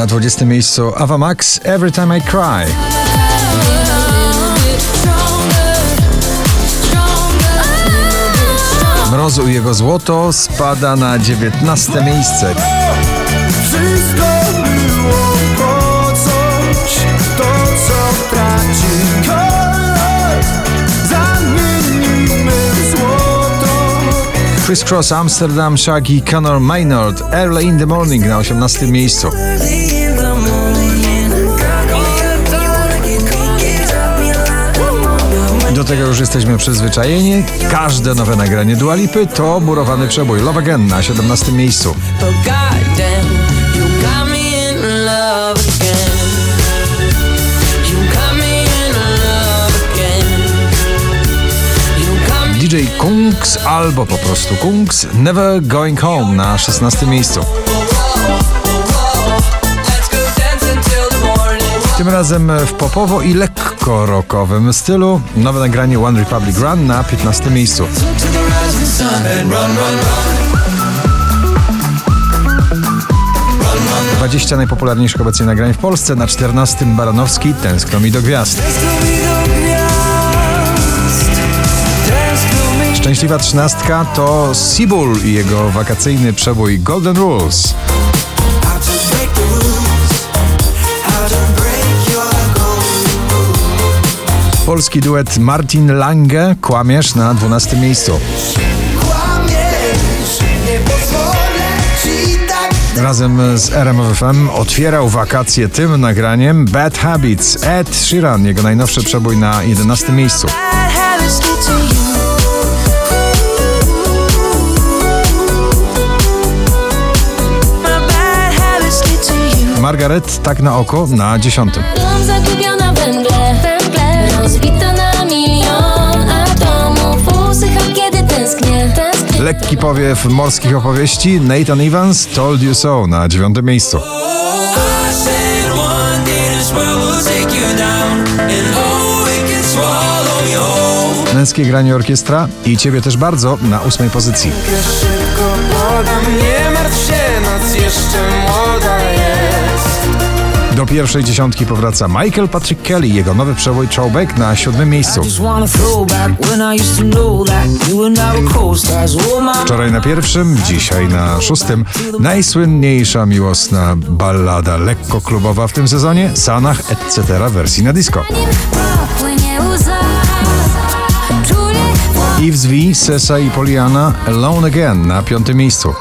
Na 20 miejscu Ava Max Every Time I Cry. Mrozu i jego złoto spada na 19 miejsce. Chris Cross Amsterdam Shaggy Conor Maynard Early in the Morning na 18 miejscu. Do tego już jesteśmy przyzwyczajeni. Każde nowe nagranie Dua Lipy to murowany przebój Love Again na 17 miejscu. Kungs albo po prostu Kungs Never Going Home na 16 miejscu. Tym razem w popowo i lekko rockowym stylu nowe nagranie One Republic Run na 15 miejscu. Run, run, run. 20 najpopularniejszych obecnie nagrań w Polsce na 14 Baranowski. Tęskno mi do gwiazd Szczęśliwa trzynastka to Sibul i jego wakacyjny przebój Golden Rules. Polski duet Martin Lange Kłamiesz na 12 miejscu. Razem z RMFFM otwierał wakacje tym nagraniem Bad Habits Ed Sheeran, jego najnowszy przebój na 11 miejscu. Margaret tak na oko na 10. Dom zagubiona węgle, węgle Rozbita na milion atomów Usycha kiedy tęsknię, tęsknię Lekki powiew morskich opowieści Nathan Evans Told You So na 9 miejscu. Męskie granie orkiestra i ciebie też bardzo na 8 pozycji. Szybko podam Nie Do pierwszej dziesiątki powraca Michael Patrick Kelly, jego nowy przebój Throwback na siódmym miejscu. Wczoraj na pierwszym, dzisiaj na szóstym. Najsłynniejsza miłosna ballada lekko klubowa w tym sezonie, Sanach etc. wersji na disco. Yves V, Sesa i Poliana Alone Again na piątym miejscu.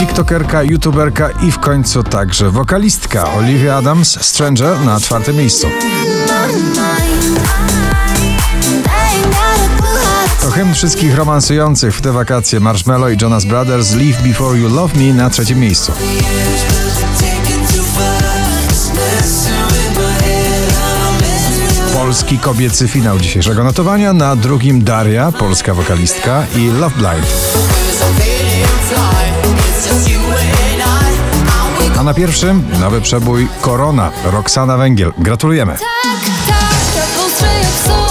TikTokerka, youtuberka i w końcu także wokalistka Olivia Adams Stranger na czwartym miejscu. To hymn wszystkich romansujących w te wakacje Marshmello i Jonas Brothers Leave Before You Love Me na trzecim miejscu. Polski kobiecy finał dzisiejszego notowania. Na drugim Daria, polska wokalistka i Love Blind. A na pierwszym nowy przebój Korona, Roxana Węgiel. Gratulujemy. Tak, tak, tak,